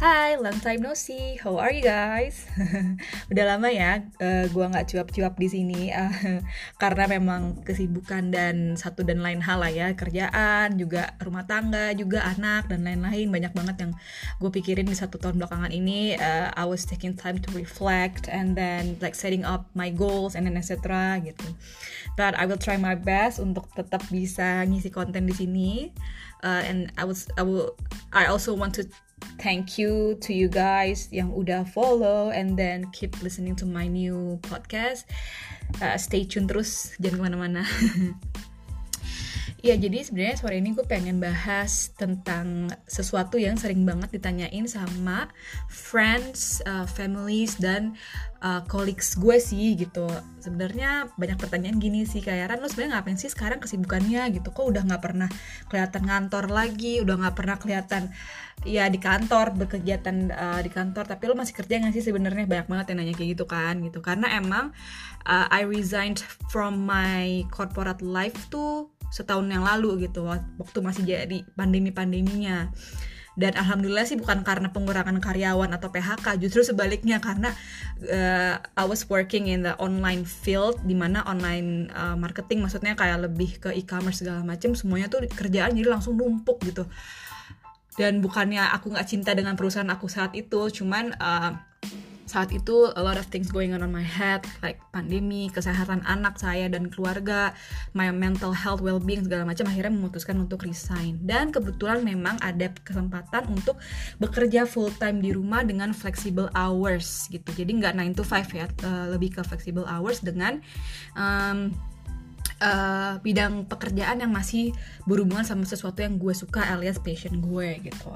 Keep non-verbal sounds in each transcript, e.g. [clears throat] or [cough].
Hai, long time no see. How are you guys? [laughs] Udah lama ya, uh, gua nggak cuap-cuap di sini uh, [laughs] karena memang kesibukan dan satu dan lain hal lah ya, kerjaan, juga rumah tangga, juga anak dan lain-lain banyak banget yang gue pikirin di satu tahun belakangan ini. Uh, I was taking time to reflect and then like setting up my goals and then etc. gitu. But I will try my best untuk tetap bisa ngisi konten di sini. Uh, and I was I will I also want to thank you to you guys yang udah follow and then keep listening to my new podcast. Uh, stay tune terus, jangan ke mana-mana. [laughs] Ya jadi sebenarnya sore ini gue pengen bahas tentang sesuatu yang sering banget ditanyain sama friends, uh, families dan uh, colleagues gue sih gitu. Sebenarnya banyak pertanyaan gini sih kayak Ran lo sebenarnya ngapain sih sekarang kesibukannya gitu? Kok udah nggak pernah kelihatan ngantor lagi, udah nggak pernah kelihatan ya di kantor berkegiatan uh, di kantor tapi lo masih kerja nggak sih sebenarnya banyak banget yang nanya kayak gitu kan gitu karena emang uh, I resigned from my corporate life tuh setahun yang lalu gitu waktu masih jadi pandemi-pandeminya. Dan alhamdulillah sih bukan karena pengurangan karyawan atau PHK justru sebaliknya karena uh, I was working in the online field di mana online uh, marketing maksudnya kayak lebih ke e-commerce segala macam semuanya tuh kerjaan jadi langsung numpuk gitu. Dan bukannya aku nggak cinta dengan perusahaan aku saat itu cuman uh, saat itu a lot of things going on on my head like pandemi kesehatan anak saya dan keluarga my mental health well-being segala macam akhirnya memutuskan untuk resign dan kebetulan memang ada kesempatan untuk bekerja full time di rumah dengan flexible hours gitu jadi nggak 9 to 5 ya uh, lebih ke flexible hours dengan um, uh, bidang pekerjaan yang masih berhubungan sama sesuatu yang gue suka alias passion gue gitu.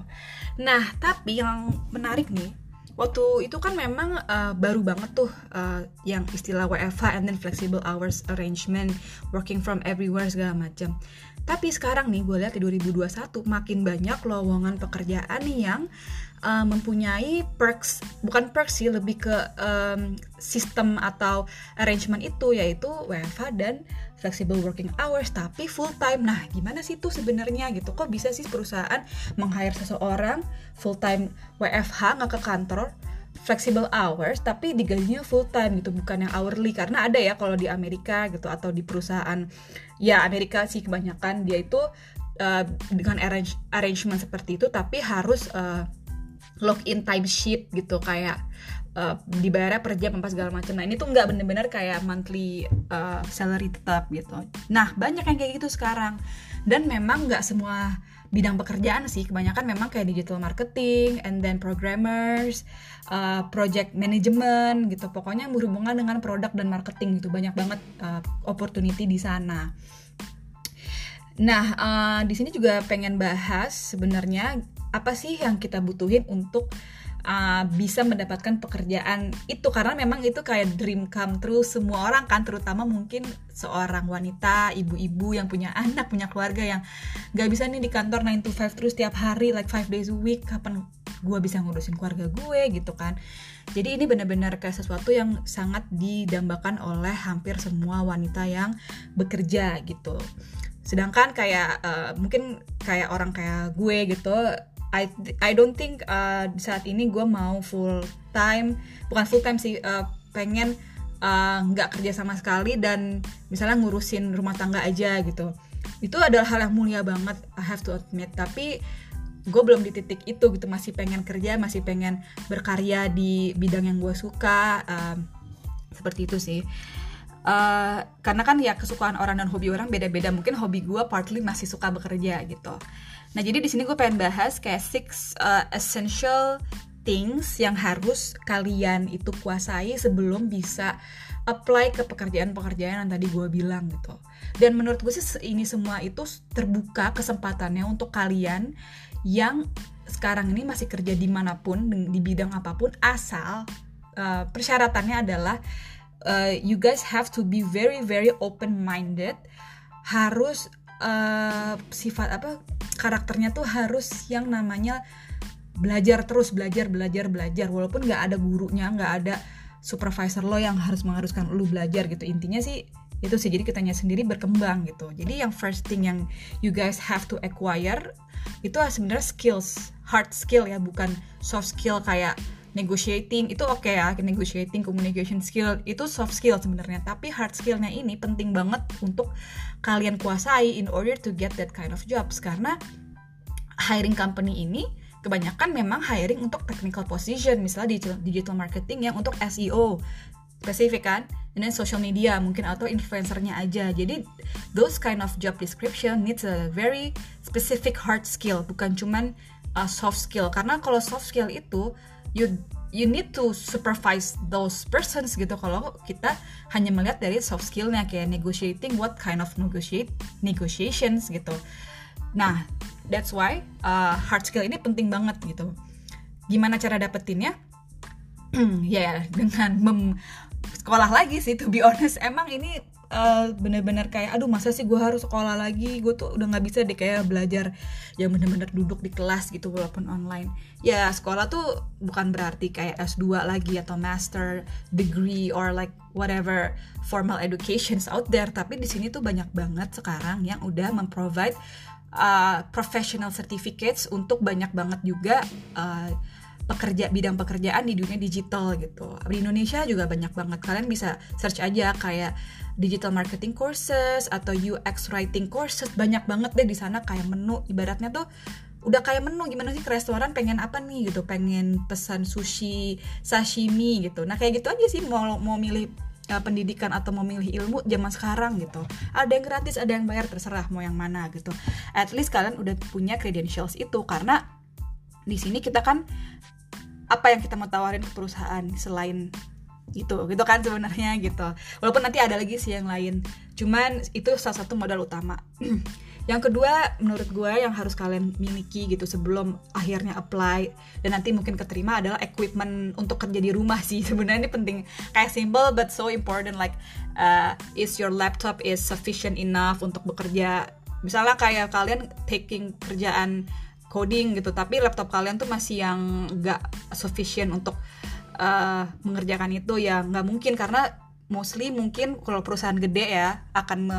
Nah, tapi yang menarik nih waktu itu kan memang uh, baru banget tuh uh, yang istilah WFH and then flexible hours arrangement working from everywhere segala macam tapi sekarang nih gue lihat di 2021 makin banyak lowongan pekerjaan yang uh, mempunyai perks bukan perks sih lebih ke um, sistem atau arrangement itu yaitu WFH dan flexible working hours tapi full time. Nah, gimana sih tuh sebenarnya gitu? Kok bisa sih perusahaan meng-hire seseorang full time WFH nggak ke kantor? Flexible hours tapi digajinya full time gitu bukan yang hourly karena ada ya kalau di Amerika gitu atau di perusahaan ya Amerika sih kebanyakan dia itu uh, dengan arrange arrangement seperti itu tapi harus uh, login time sheet gitu kayak uh, dibayarnya per jam apa segala macam. Nah ini tuh nggak bener-bener kayak monthly uh, salary tetap gitu. Nah banyak yang kayak gitu sekarang dan memang nggak semua bidang pekerjaan sih. Kebanyakan memang kayak digital marketing and then programmers uh, project management gitu. Pokoknya berhubungan dengan produk dan marketing gitu. Banyak banget uh, opportunity di sana. Nah uh, di sini juga pengen bahas sebenarnya apa sih yang kita butuhin untuk uh, bisa mendapatkan pekerjaan itu. Karena memang itu kayak dream come true semua orang kan terutama mungkin seorang wanita ibu-ibu yang punya [laughs] anak punya keluarga yang gak bisa nih di kantor 9 to 5 terus tiap hari like 5 days a week. Kapan gue bisa ngurusin keluarga gue gitu kan? Jadi ini benar-benar kayak sesuatu yang sangat didambakan oleh hampir semua wanita yang bekerja gitu. Sedangkan kayak uh, mungkin kayak orang kayak gue gitu I I don't think uh, saat ini gue mau full time bukan full time sih uh, pengen uh, nggak uh, kerja sama sekali dan misalnya ngurusin rumah tangga aja gitu. Itu adalah hal yang mulia banget I have to admit. Tapi gue belum di titik itu gitu masih pengen kerja masih pengen berkarya di bidang yang gue suka uh, seperti itu sih Uh, karena kan ya kesukaan orang dan hobi orang beda-beda mungkin hobi gue partly masih suka bekerja gitu Nah, jadi di sini gue pengen bahas kayak six uh, essential things yang harus kalian itu kuasai sebelum bisa apply ke pekerjaan-pekerjaan yang tadi gue bilang gitu. Dan menurut gue sih ini semua itu terbuka kesempatannya untuk kalian yang sekarang ini masih kerja di mana pun di bidang apa pun asal uh, persyaratannya adalah uh, you guys have to be very very open minded harus uh, sifat apa karakternya tuh harus yang namanya belajar terus belajar belajar belajar. Walaupun nggak ada gurunya nggak ada supervisor lo yang harus mengharuskan lo belajar gitu. Intinya sih itu sih. Jadi kitanya sendiri berkembang gitu. Jadi yang first thing yang you guys have to acquire itu sebenarnya skills hard skill ya. Bukan soft skill kayak negotiating itu oke okay ya negotiating communication skill. Itu soft skill sebenarnya tapi hard skillnya ini penting banget untuk kalian kuasai in order to get that kind of jobs. Karena hiring company ini kebanyakan memang hiring untuk technical position misalnya digital, digital marketing yang untuk SEO spesifik kan dan social media mungkin atau influencernya aja. Jadi those kind of job description needs a very specific hard skill bukan cuman uh, soft skill. Karena kalau soft skill itu you you need to supervise those persons gitu. Kalau kita hanya melihat dari soft skillnya kayak negotiating what kind of negotiate negotiations gitu. Nah that's why uh, hard skill ini penting banget gitu. Gimana cara dapetinnya? [clears throat] Ya yeah, dengan mem sekolah lagi sih to be honest. Emang ini uh, bener-bener kayak aduh masa sih gue harus sekolah lagi gue tuh udah nggak bisa deh kayak belajar yang bener-bener duduk di kelas gitu walaupun online ya sekolah tuh bukan berarti kayak S2 lagi atau master degree or like whatever formal educations out there tapi di sini tuh banyak banget sekarang yang udah memprovide uh, professional certificates untuk banyak banget juga uh, pekerja bidang pekerjaan di dunia digital gitu. Di Indonesia juga banyak banget. Kalian bisa search aja kayak digital marketing courses atau UX writing courses banyak banget deh di sana kayak menu. Ibaratnya tuh udah kayak menu gimana sih ke restoran pengen apa nih gitu pengen pesan sushi sashimi gitu. Nah kayak gitu aja sih mau mau milih uh, pendidikan atau mau milih ilmu zaman sekarang gitu. Ada yang gratis ada yang bayar terserah mau yang mana gitu. At least kalian udah punya credentials itu karena di sini kita kan apa yang kita mau tawarin ke perusahaan selain gitu gitu kan sebenarnya gitu. Walaupun nanti ada lagi sih yang lain. Cuman itu salah satu modal utama. [clears throat] Yang kedua menurut gue yang harus kalian miliki gitu sebelum akhirnya apply dan nanti mungkin keterima adalah equipment untuk kerja di rumah sih. [laughs] Sebenarnya ini penting. Kayak simple but so important like uh, is your laptop is sufficient enough untuk bekerja? Misalnya kayak kalian taking kerjaan coding gitu tapi laptop kalian tuh masih yang gak sufficient untuk uh, mengerjakan itu ya nggak mungkin. Karena mostly mungkin kalau perusahaan gede ya akan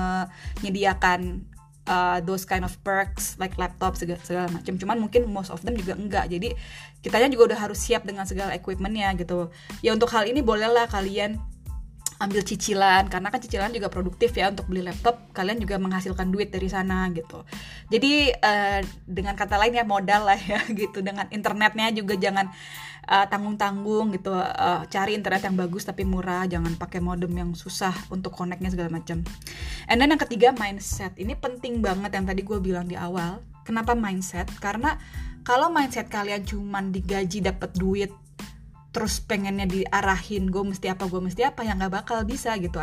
menyediakan uh, those kind of perks like laptop segala, segala macam cuman mungkin most of them juga enggak jadi kitanya juga udah harus siap dengan segala equipmentnya gitu. Ya untuk hal ini bolehlah kalian ambil cicilan. Karena kan cicilan juga produktif ya untuk beli laptop. Kalian juga menghasilkan duit dari sana gitu. Jadi uh, dengan kata lain ya modal lah ya [laughs] gitu. Dengan internetnya juga jangan uh, tanggung-tanggung gitu uh, cari internet yang bagus tapi murah jangan pakai modem yang susah untuk connectnya segala macam. And then yang ketiga mindset. Ini penting banget yang tadi gue bilang di awal. Kenapa mindset? Karena kalau mindset kalian cuman digaji dapat duit terus pengennya diarahin gue mesti apa gue mesti apa yang nggak bakal bisa gitu.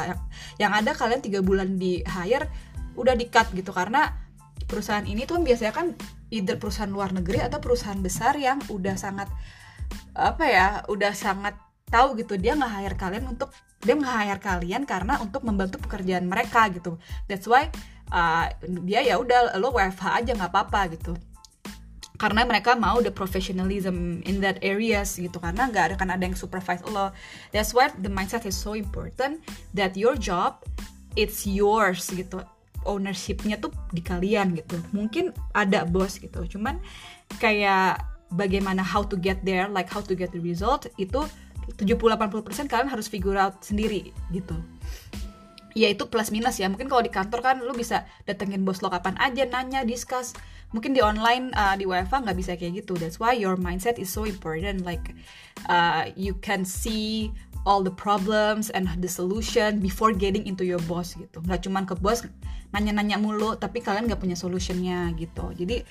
Yang ada kalian tiga bulan di hire udah di cut gitu. Karena perusahaan ini tuh biasanya kan either perusahaan luar negeri atau perusahaan besar yang udah sangat apa ya udah sangat tahu gitu dia nggak hire kalian untuk dia nggak hire kalian karena untuk membantu pekerjaan mereka gitu. That's why uh, dia ya udah lo WFH aja nggak apa-apa gitu. Karena mereka mau the professionalism in that areas gitu karena nggak ada kan ada yang supervise lo. That's why the mindset is so important that your job it's yours gitu. Ownershipnya tuh di kalian gitu. Mungkin ada bos gitu cuman kayak bagaimana how to get there like how to get the result itu 70-80% kalian harus figure out sendiri gitu. Ya itu plus minus ya. Mungkin kalau di kantor kan lu bisa datengin bos lo kapan aja nanya discuss. Mungkin di online uh, di WFA nggak bisa kayak gitu. That's why your mindset is so important. Like uh, you can see all the problems and the solution before getting into your boss gitu. Nggak cuman ke bos nanya-nanya mulu tapi kalian nggak punya solutionnya gitu. Jadi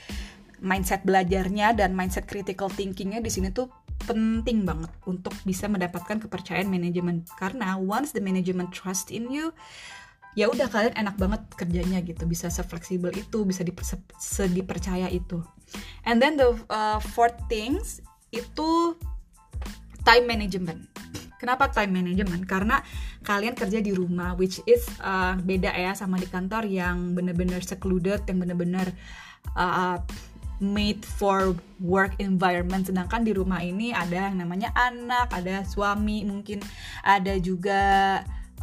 mindset belajarnya dan mindset critical thinkingnya di sini tuh penting banget untuk bisa mendapatkan kepercayaan manajemen. Karena once the management trust in you ya udah kalian enak banget kerjanya gitu. Bisa sefleksibel itu bisa dipercaya itu. And then the uh, fourth things itu time management. Kenapa time management? Karena kalian kerja di rumah which is uh, beda ya sama di kantor yang bener-bener secluded yang bener-bener uh, made for work environment. Sedangkan di rumah ini ada yang namanya anak ada suami mungkin ada juga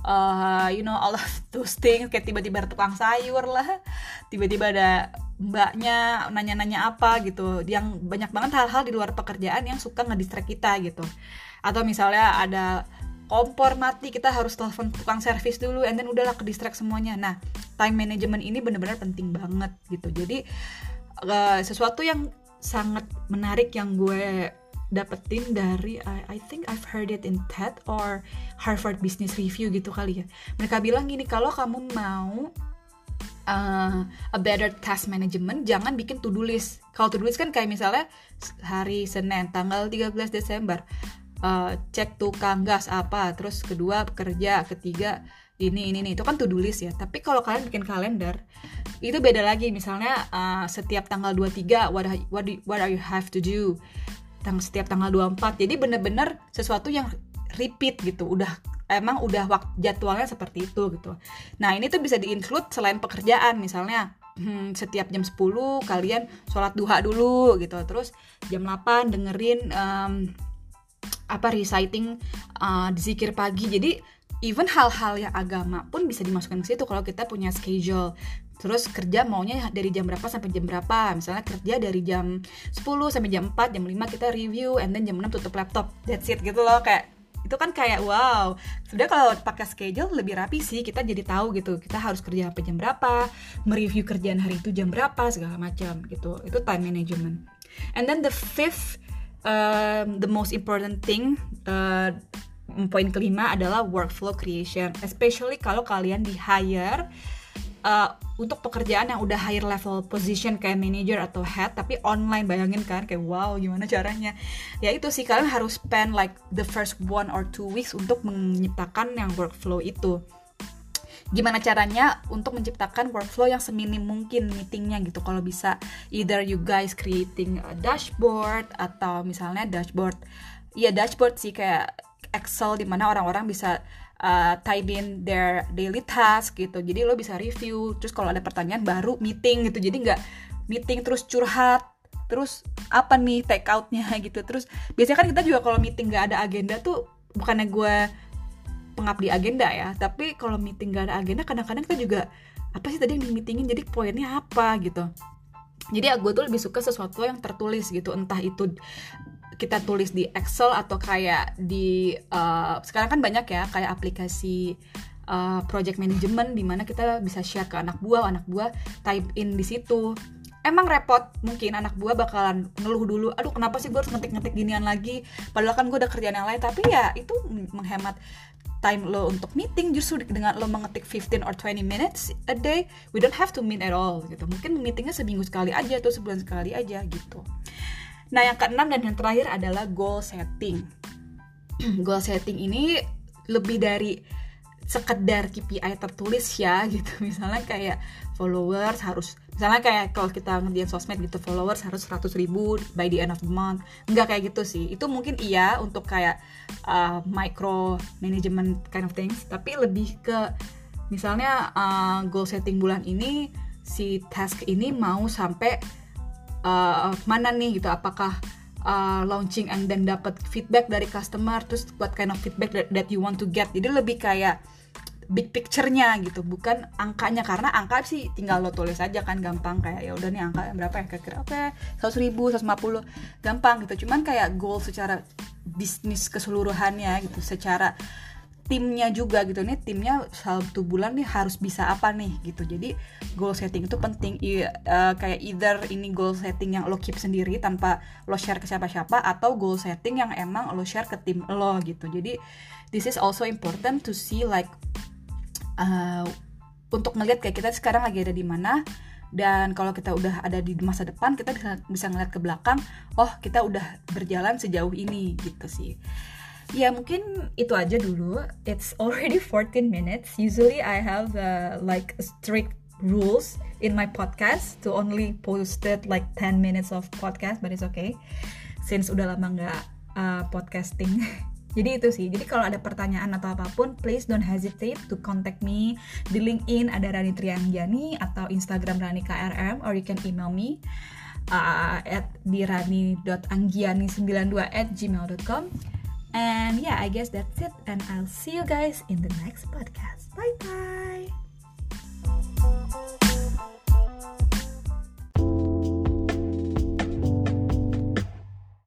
uh, you know all of those things. Kayak tiba-tiba ada tukang sayur lah tiba-tiba ada mbaknya nanya-nanya apa gitu. Yang banyak banget hal-hal di luar pekerjaan yang suka ngedistract kita gitu. Atau misalnya ada kompor mati kita harus telepon tukang servis dulu and then udahlah ke distract semuanya. Nah time management ini benar-benar penting banget gitu. Jadi uh, sesuatu yang sangat menarik yang gue dapetin dari I, I think I've heard it in TED or Harvard Business Review gitu kali ya. Mereka bilang gini kalau kamu mau uh, a better task management jangan bikin to do list. Kalau to do list kan kayak misalnya hari Senin tanggal 13 Desember uh, cek tukang gas apa terus kedua kerja ketiga ini ini ini. Itu kan to do list ya. Tapi kalau kalian bikin kalender itu beda lagi. Misalnya uh, setiap tanggal 23 what what do, what are you have to do? Tang setiap tanggal 24 jadi bener-bener sesuatu yang repeat gitu. Udah emang udah waktu jadwalnya seperti itu gitu. Nah ini tuh bisa diinclude selain pekerjaan. Misalnya hmm, setiap jam 10 kalian sholat duha dulu gitu. Terus jam 8 dengerin um, apa reciting uh, zikir pagi. Jadi even hal-hal yang agama pun bisa dimasukkan ke situ kalau kita punya schedule. Terus kerja maunya dari jam berapa sampai jam berapa. Misalnya kerja dari jam 10 sampai jam 4 jam 5 kita review and then jam 6 tutup laptop. That's it gitu loh kayak itu kan kayak wow. Sudah kalau pakai schedule lebih rapi sih kita jadi tahu gitu kita harus kerja sampai jam berapa mereview kerjaan hari itu jam berapa segala macam gitu. Itu time management. And then the fifth um, the most important thing uh, poin kelima adalah workflow creation. Especially kalau kalian di hire uh, untuk pekerjaan yang udah higher level position kayak manager atau head tapi online bayangin kan kayak wow gimana caranya? Ya itu sih kalian harus spend like the first one or two weeks untuk menciptakan yang workflow itu. Gimana caranya untuk menciptakan workflow yang seminim mungkin meetingnya gitu. Kalau bisa either you guys creating a dashboard atau misalnya dashboard ya dashboard sih kayak Excel di mana orang-orang bisa uh, type in their daily task gitu. Jadi lo bisa review terus kalau ada pertanyaan baru meeting gitu. Jadi nggak meeting terus curhat terus apa nih take outnya [laughs] gitu. Terus biasanya kan kita juga kalau meeting nggak ada agenda tuh bukannya gue pengabdi agenda ya tapi kalau meeting gak ada agenda kadang-kadang kita juga apa sih tadi yang di meetingin jadi poinnya apa gitu. Jadi gue tuh lebih suka sesuatu yang tertulis gitu. Entah itu kita tulis di Excel atau kayak di uh, sekarang kan banyak ya kayak aplikasi uh, project management di mana kita bisa share ke anak buah anak buah type in di situ. Emang repot mungkin anak buah bakalan ngeluh dulu aduh kenapa sih gue harus ngetik-ngetik ginian lagi? Padahal kan gue udah kerjaan yang lain tapi ya itu menghemat time lo untuk meeting. Justru dengan lo mengetik 15 or 20 minutes a day we don't have to meet at all gitu. Mungkin meetingnya seminggu sekali aja atau sebulan sekali aja gitu Nah, yang keenam dan yang terakhir adalah goal setting. [clears throat] goal setting ini lebih dari sekedar KPI tertulis ya [laughs] gitu. Misalnya kayak followers harus misalnya kayak kalau kita ngerjain sosmed gitu followers harus 100 ribu by the end of the month nggak kayak gitu sih itu mungkin iya untuk kayak uh, micro management kind of things tapi lebih ke misalnya uh, goal setting bulan ini si task ini mau sampai uh, mana nih gitu? Apakah uh, launching and then dapat feedback dari customer terus what kind of feedback that, that you want to get? Jadi lebih kayak big picture-nya gitu bukan angkanya. Karena angka sih tinggal lo tulis aja kan gampang. Kayak ya udah nih angka berapa ya? Kira-kira oke okay, seratus ribu seratus puluh. Gampang gitu. Cuman kayak goal secara bisnis keseluruhannya gitu secara timnya juga gitu. Nih timnya satu bulan nih harus bisa apa nih gitu. Jadi goal setting itu penting. I, uh, kayak either ini goal setting yang lo keep sendiri tanpa lo share ke siapa-siapa atau goal setting yang emang lo share ke tim lo gitu. Jadi this is also important to see like uh, untuk ngeliat kayak kita sekarang lagi ada di mana dan kalau kita udah ada di masa depan kita bisa bisa ngeliat ke belakang oh kita udah berjalan sejauh ini gitu sih ya mungkin itu aja dulu. It's already [laughs] 14 minutes. Usually I have uh, like strict rules in my podcast to only post it like 10 minutes of podcast but it's okay. Since udah lama nggak uh, podcasting. [laughs] Jadi itu sih. Jadi kalau ada pertanyaan atau apa pun please don't hesitate to contact me di LinkedIn. Ada Rani Triangjani atau Instagram Rani KRM or you can email me uh, at dirani.anggiani92 at gmail.com And yeah, I guess that's it. And I'll see you guys in the next podcast. Bye bye.